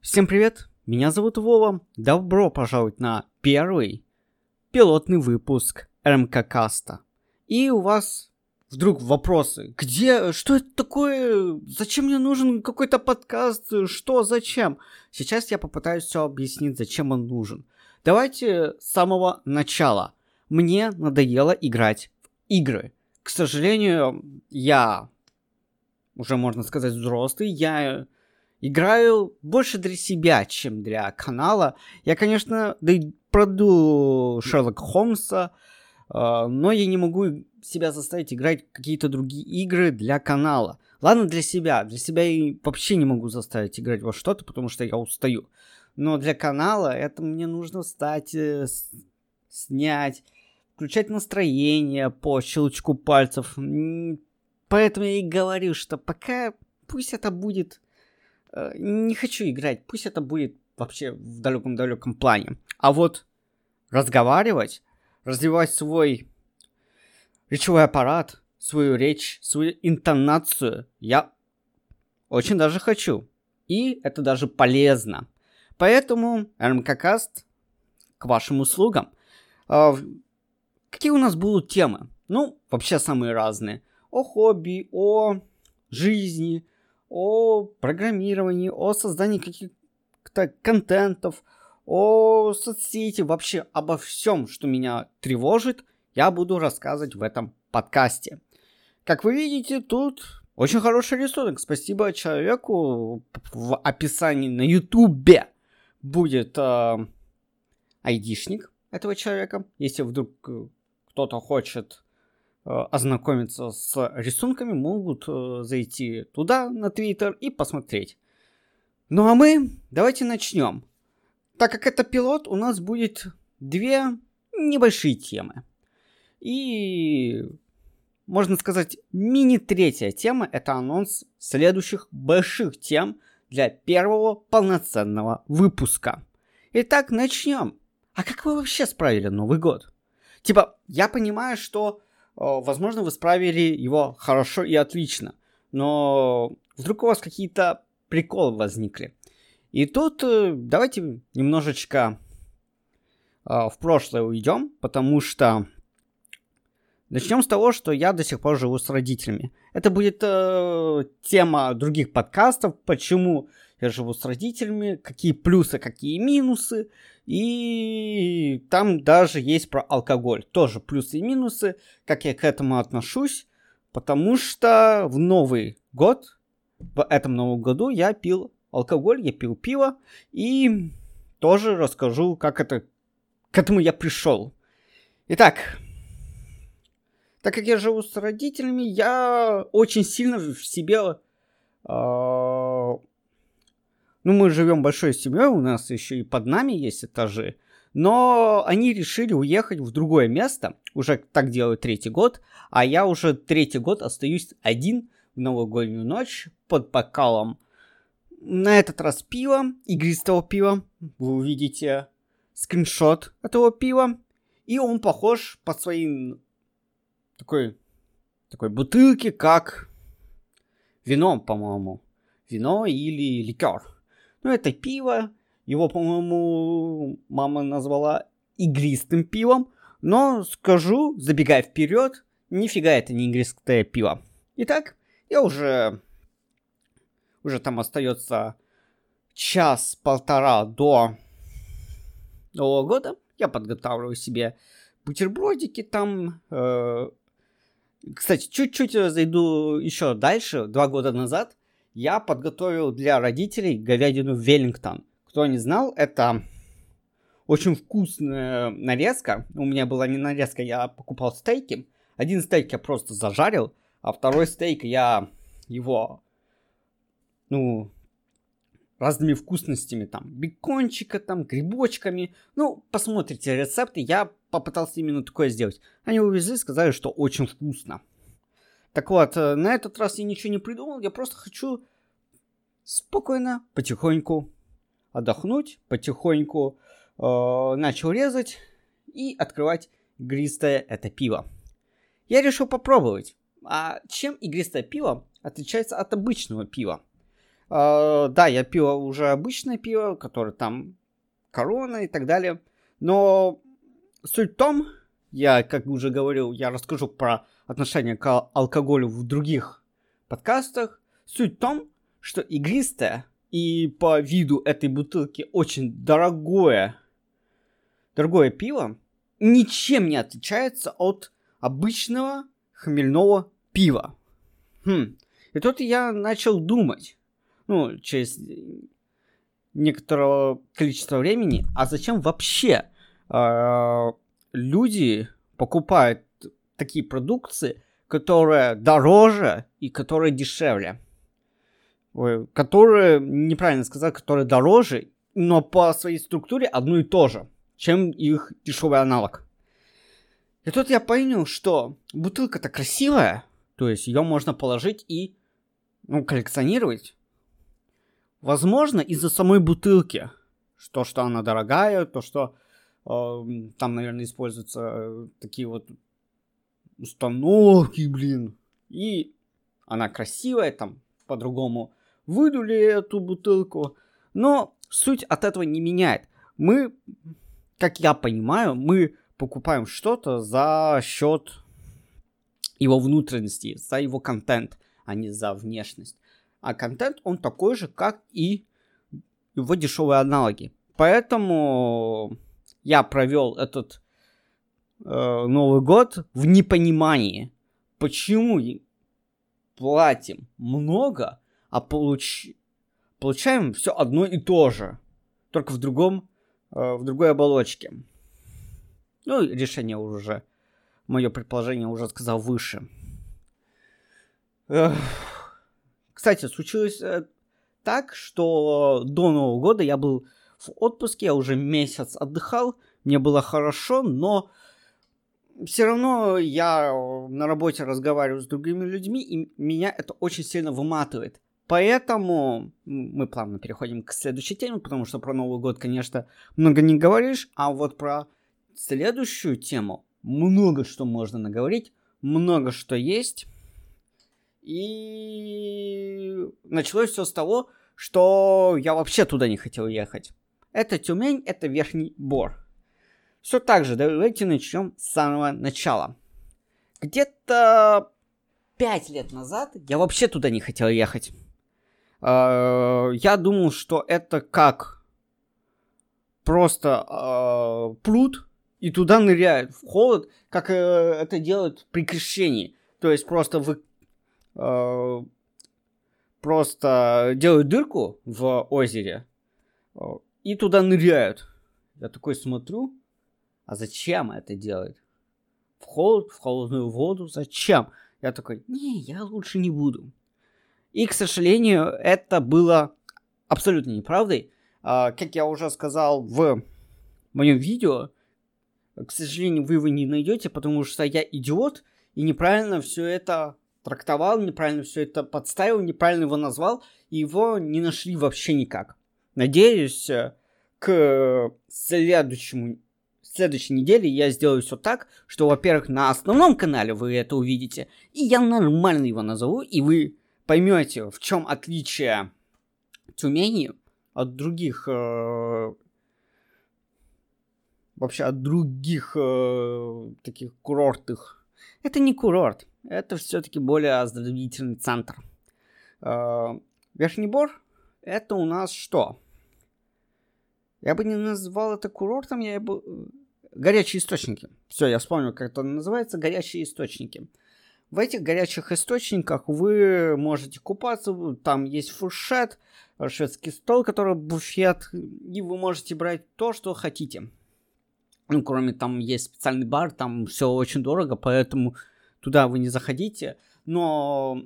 Всем привет, меня зовут Вова. Добро пожаловать на первый пилотный выпуск РМК Каста. И у вас вдруг вопросы. Где, что это такое? Зачем мне нужен какой-то подкаст? Что, зачем? Сейчас я попытаюсь все объяснить, зачем он нужен. Давайте с самого начала. Мне надоело играть в игры. К сожалению, я уже можно сказать взрослый, я играю больше для себя, чем для канала. Я, конечно, да и пройду Шерлока Холмса, э, но я не могу себя заставить играть какие-то другие игры для канала. Ладно, для себя. Для себя я вообще не могу заставить играть во что-то, потому что я устаю. Но для канала это мне нужно встать, э, снять, включать настроение по щелчку пальцев. Поэтому я и говорю, что пока пусть это будет не хочу играть, пусть это будет вообще в далеком-далеком плане. А вот разговаривать, развивать свой речевой аппарат, свою речь, свою интонацию я очень даже хочу. И это даже полезно. Поэтому РМК-каст к вашим услугам. А, какие у нас будут темы? Ну, вообще самые разные. О хобби, о жизни, о программировании, о создании каких-то контентов, о соцсети, вообще обо всем, что меня тревожит, я буду рассказывать в этом подкасте. Как вы видите, тут очень хороший рисунок. Спасибо человеку. В описании на ютубе будет э, айдишник этого человека. Если вдруг э, кто-то хочет ознакомиться с рисунками, могут э, зайти туда, на Твиттер, и посмотреть. Ну а мы давайте начнем. Так как это пилот, у нас будет две небольшие темы. И можно сказать, мини-третья тема – это анонс следующих больших тем для первого полноценного выпуска. Итак, начнем. А как вы вообще справили Новый год? Типа, я понимаю, что возможно, вы справили его хорошо и отлично, но вдруг у вас какие-то приколы возникли. И тут э, давайте немножечко э, в прошлое уйдем, потому что начнем с того, что я до сих пор живу с родителями. Это будет э, тема других подкастов, почему я живу с родителями, какие плюсы, какие минусы. И там даже есть про алкоголь. Тоже плюсы и минусы, как я к этому отношусь. Потому что в Новый год, в этом Новом году я пил алкоголь, я пил пиво. И тоже расскажу, как это, к этому я пришел. Итак, так как я живу с родителями, я очень сильно в себе э, ну, мы живем большой семьей, у нас еще и под нами есть этажи. Но они решили уехать в другое место. Уже так делают третий год. А я уже третий год остаюсь один в новогоднюю ночь под бокалом. На этот раз пиво, игристого пива. Вы увидите скриншот этого пива. И он похож по своей такой, такой бутылке, как вино, по-моему. Вино или ликер. Ну, это пиво. Его, по-моему, мама назвала игристым пивом. Но скажу, забегая вперед, нифига это не игристое пиво. Итак, я уже... Уже там остается час-полтора до Нового года. Я подготавливаю себе бутербродики там. Э... Кстати, чуть-чуть зайду еще дальше. Два года назад я подготовил для родителей говядину Веллингтон. Кто не знал, это очень вкусная нарезка. У меня была не нарезка, я покупал стейки. Один стейк я просто зажарил, а второй стейк я его, ну, разными вкусностями, там, бекончика, там, грибочками. Ну, посмотрите рецепты, я попытался именно такое сделать. Они увезли, сказали, что очень вкусно. Так вот, э, на этот раз я ничего не придумал, я просто хочу спокойно, потихоньку отдохнуть, потихоньку э, начал резать и открывать игристое это пиво. Я решил попробовать. А чем игристое пиво отличается от обычного пива? Э, да, я пил уже обычное пиво, которое там корона и так далее. Но суть в том, я, как уже говорил, я расскажу про отношение к алкоголю в других подкастах. Суть в том, что игристое и по виду этой бутылки очень дорогое, дорогое пиво ничем не отличается от обычного хмельного пива. Хм. И тут я начал думать, ну, через некоторое количество времени, а зачем вообще э, люди покупают такие продукции, которые дороже и которые дешевле. Которые, неправильно сказать, которые дороже, но по своей структуре одно и то же, чем их дешевый аналог. И тут я понял, что бутылка-то красивая, то есть ее можно положить и ну, коллекционировать. Возможно, из-за самой бутылки. То, что она дорогая, то, что э, там, наверное, используются э, такие вот установки, блин. И она красивая, там по-другому выдули эту бутылку. Но суть от этого не меняет. Мы, как я понимаю, мы покупаем что-то за счет его внутренности, за его контент, а не за внешность. А контент, он такой же, как и его дешевые аналоги. Поэтому я провел этот Новый год в непонимании, почему платим много, а получ... получаем все одно и то же, только в другом, э, в другой оболочке. Ну, решение уже, мое предположение уже сказал выше. Кстати, случилось э, так, что до Нового года я был в отпуске, я уже месяц отдыхал, мне было хорошо, но все равно я на работе разговариваю с другими людьми, и меня это очень сильно выматывает. Поэтому мы плавно переходим к следующей теме, потому что про Новый год, конечно, много не говоришь, а вот про следующую тему много что можно наговорить, много что есть. И началось все с того, что я вообще туда не хотел ехать. Это Тюмень, это Верхний Бор. Все так же, давайте начнем с самого начала. Где-то пять лет назад я вообще туда не хотел ехать. А, я думал, что это как просто э, пруд, и туда ныряют в холод, как э, это делают при крещении. То есть просто вы э, просто делают дырку в озере и туда ныряют. Я такой смотрю, а зачем это делать? В холод, в холодную воду, зачем? Я такой, не, я лучше не буду. И, к сожалению, это было абсолютно неправдой. А, как я уже сказал в моем видео, к сожалению, вы его не найдете, потому что я идиот и неправильно все это трактовал, неправильно все это подставил, неправильно его назвал, и его не нашли вообще никак. Надеюсь, э, к следующему следующей неделе я сделаю все так, что, во-первых, на основном канале вы это увидите, и я нормально его назову, и вы поймете, в чем отличие Тюмени от других э, вообще от других э, таких курортных. Это не курорт, это все-таки более оздоровительный центр. Э, Верхний Бор это у нас что? Я бы не назвал это курортом, я бы... Горячие источники. Все, я вспомнил, как это называется. Горячие источники. В этих горячих источниках вы можете купаться, там есть фуршет, шведский стол, который буфет, и вы можете брать то, что хотите. Ну, кроме там есть специальный бар, там все очень дорого, поэтому туда вы не заходите. Но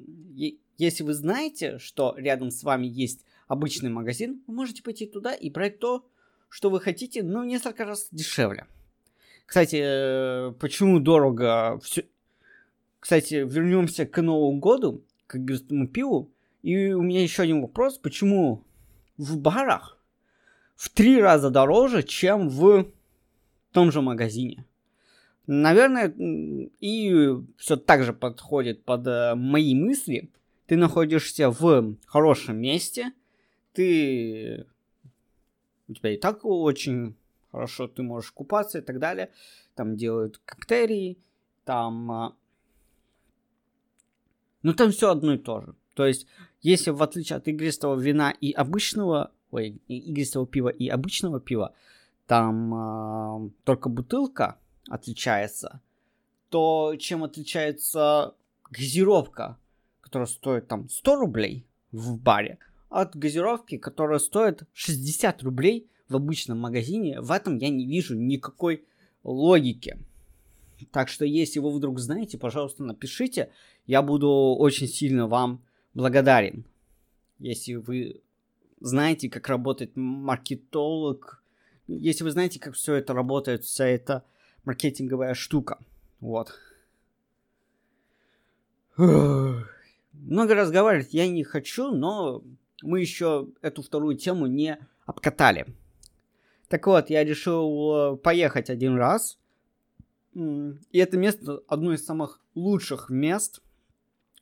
если вы знаете, что рядом с вами есть обычный магазин, вы можете пойти туда и брать то, что вы хотите, но несколько раз дешевле. Кстати, э, почему дорого? Все... Кстати, вернемся к Новому году, к игристому пиву. И у меня еще один вопрос. Почему в барах в три раза дороже, чем в том же магазине. Наверное, и все так же подходит под э, мои мысли, ты находишься в хорошем месте, ты... У тебя и так очень хорошо, ты можешь купаться и так далее. Там делают коктейли, там... А, ну, там все одно и то же. То есть, если в отличие от игристого вина и обычного, ой, игристого пива и обычного пива, там э, только бутылка отличается, то чем отличается газировка, которая стоит там 100 рублей в баре, от газировки, которая стоит 60 рублей в обычном магазине, в этом я не вижу никакой логики. Так что, если вы вдруг знаете, пожалуйста, напишите. Я буду очень сильно вам благодарен. Если вы знаете, как работает маркетолог, если вы знаете, как все это работает, вся эта маркетинговая штука. Вот. Много разговаривать я не хочу, но мы еще эту вторую тему не обкатали. Так вот, я решил э, поехать один раз. И это место одно из самых лучших мест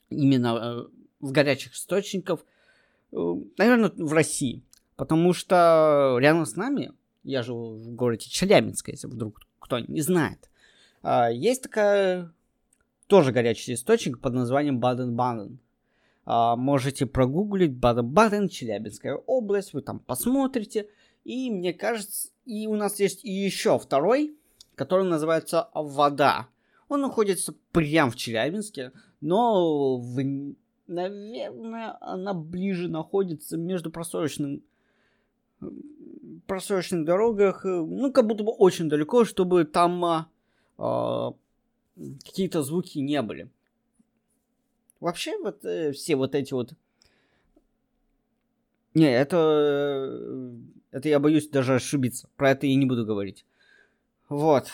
именно э, в горячих источников, э, наверное, в России. Потому что рядом с нами, я живу в городе Челябинск, если вдруг кто не знает, а, есть такая тоже горячий источник под названием Баден-Баден. А, можете прогуглить Баден-Баден, Челябинская область, вы там посмотрите. И мне кажется, и у нас есть еще второй, который называется Вода. Он находится прямо в Челябинске, но в, наверное, она ближе находится между просроченным просроченных дорогах, ну, как будто бы очень далеко, чтобы там а, а, какие-то звуки не были. Вообще, вот э, все вот эти вот... Не, это... Это я боюсь даже ошибиться. Про это я не буду говорить. Вот.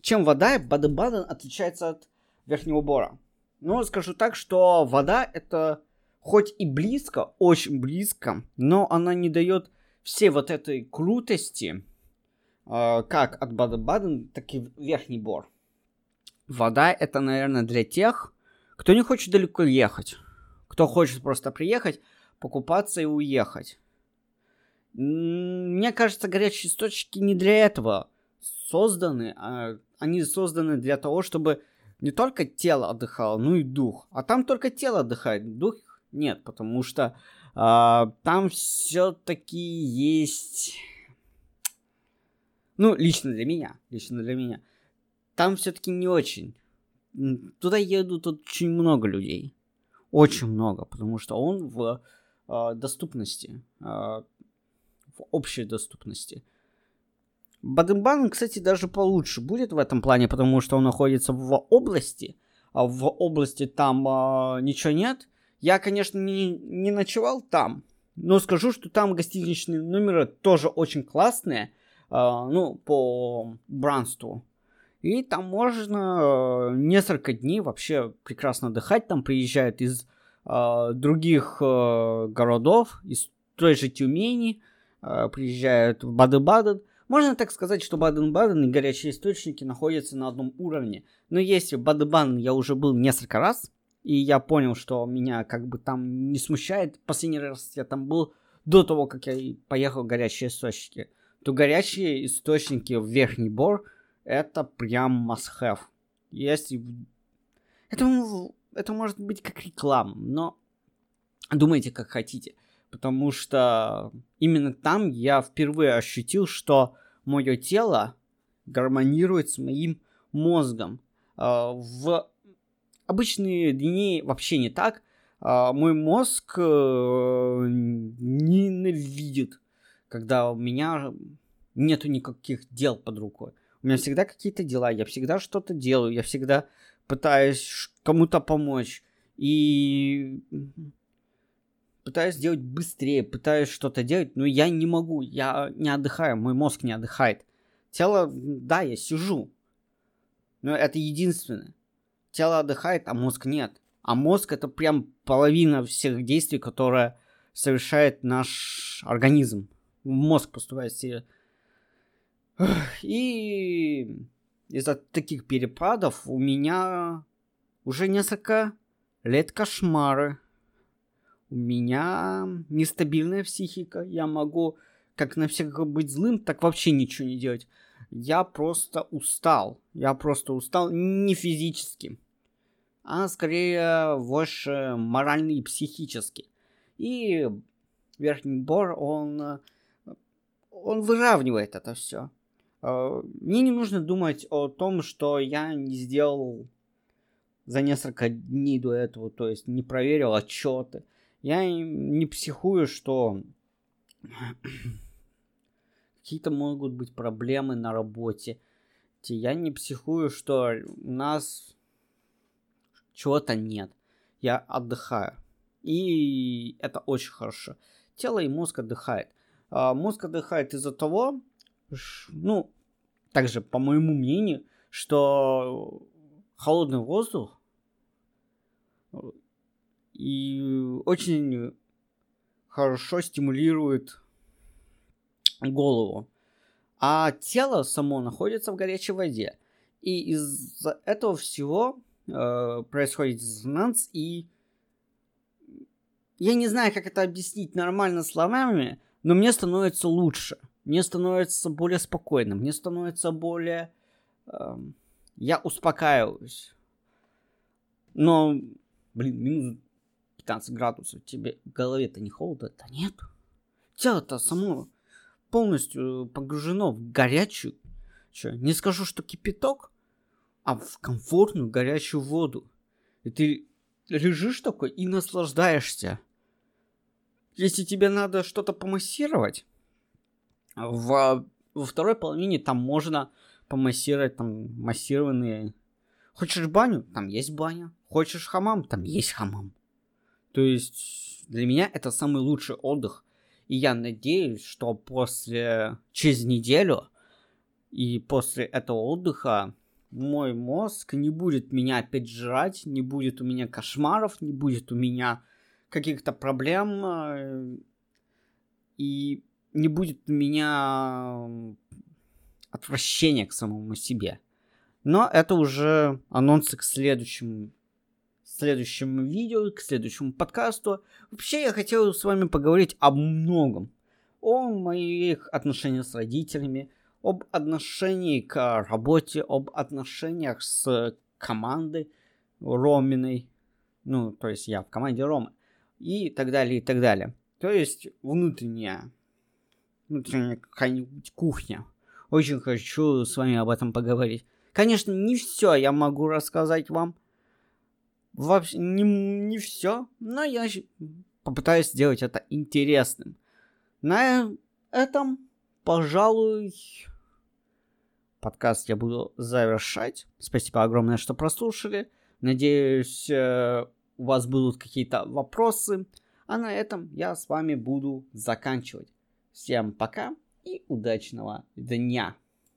Чем вода Баден-Баден отличается от Верхнего Бора? Ну, скажу так, что вода это хоть и близко, очень близко, но она не дает всей вот этой крутости, э, как от Баден-Баден, так и Верхний Бор. Вода это, наверное, для тех, кто не хочет далеко ехать, кто хочет просто приехать, покупаться и уехать. Мне кажется, горячие источники не для этого созданы, а они созданы для того, чтобы не только тело отдыхало, но и дух. А там только тело отдыхает, дух нет, потому что а, там все-таки есть... Ну, лично для меня, лично для меня. Там все-таки не очень. Туда едут очень много людей. Очень много, потому что он в э, доступности, э, в общей доступности. Баден-Баден, кстати, даже получше будет в этом плане, потому что он находится в области, а в области там э, ничего нет. Я, конечно, не, не ночевал там, но скажу, что там гостиничные номеры тоже очень классные, э, ну, по бранству. И там можно э, несколько дней вообще прекрасно отдыхать. Там приезжают из э, других э, городов, из той же Тюмени, э, приезжают в Баден-Баден. Можно так сказать, что Баден-Баден и горячие источники находятся на одном уровне. Но если в Баден-Баден я уже был несколько раз, и я понял, что меня как бы там не смущает, последний раз я там был до того, как я поехал в горячие источники, то горячие источники в Верхний Бор это прям must-have. Если... Это, это может быть как реклама, но думайте как хотите потому что именно там я впервые ощутил, что мое тело гармонирует с моим мозгом. А, в обычные дни вообще не так. А, мой мозг э, ненавидит, когда у меня нету никаких дел под рукой. У меня всегда какие-то дела, я всегда что-то делаю, я всегда пытаюсь кому-то помочь. И пытаюсь сделать быстрее, пытаюсь что-то делать, но я не могу, я не отдыхаю, мой мозг не отдыхает. Тело, да, я сижу, но это единственное. Тело отдыхает, а мозг нет. А мозг это прям половина всех действий, которые совершает наш организм. Мозг поступает все. И из-за таких перепадов у меня уже несколько лет кошмары У меня нестабильная психика. Я могу как на всех быть злым, так вообще ничего не делать. Я просто устал. Я просто устал не физически, а скорее больше морально и психически. И верхний бор, он, он выравнивает это все. А, мне не нужно думать о том, что я не сделал за несколько дней до этого, то есть не проверил отчеты. Я не психую, что какие-то могут быть проблемы на работе. Я не психую, что у нас чего-то нет. Я отдыхаю. И это очень хорошо. Тело и мозг отдыхает. А мозг отдыхает из-за того, ну, также, по моему мнению, что холодный воздух и очень хорошо стимулирует голову. А тело само находится в горячей воде. И из-за этого всего э, происходит диссонанс, и я не знаю, как это объяснить нормально словами, но мне становится лучше. Мне становится более спокойно, мне становится более... Э, я успокаиваюсь. Но, блин, минус 15 градусов, тебе в голове-то не холодно? Да нет. Тело-то само полностью погружено в горячую, что, не скажу, что кипяток, а в комфортную горячую воду. И ты лежишь такой и наслаждаешься. Если тебе надо что-то помассировать, в, во второй половине там можно помассировать там массированные. Хочешь баню? Там есть баня. Хочешь хамам? Там есть хамам. То есть для меня это самый лучший отдых. И я надеюсь, что после через неделю и после этого отдыха мой мозг не будет меня опять жрать, не будет у меня кошмаров, не будет у меня каких-то проблем, э, и не будет у меня отвращения к самому себе. Но это уже анонсы к следующему следующему видео, к следующему подкасту. Вообще я хотел с вами поговорить о многом. О моих отношениях с родителями, об отношении к работе, об отношениях с командой Роминой. Ну, то есть я в команде Ромы. И так далее, и так далее. То есть внутренняя, внутренняя какая-нибудь кухня. Очень хочу с вами об этом поговорить. Конечно, не все я могу рассказать вам, вообще не, не все, но я попытаюсь сделать это интересным. На этом, пожалуй, подкаст я буду завершать. Спасибо огромное, что прослушали. Надеюсь, э, у вас будут какие-то вопросы. А на этом я с вами буду заканчивать. Всем пока и удачного дня!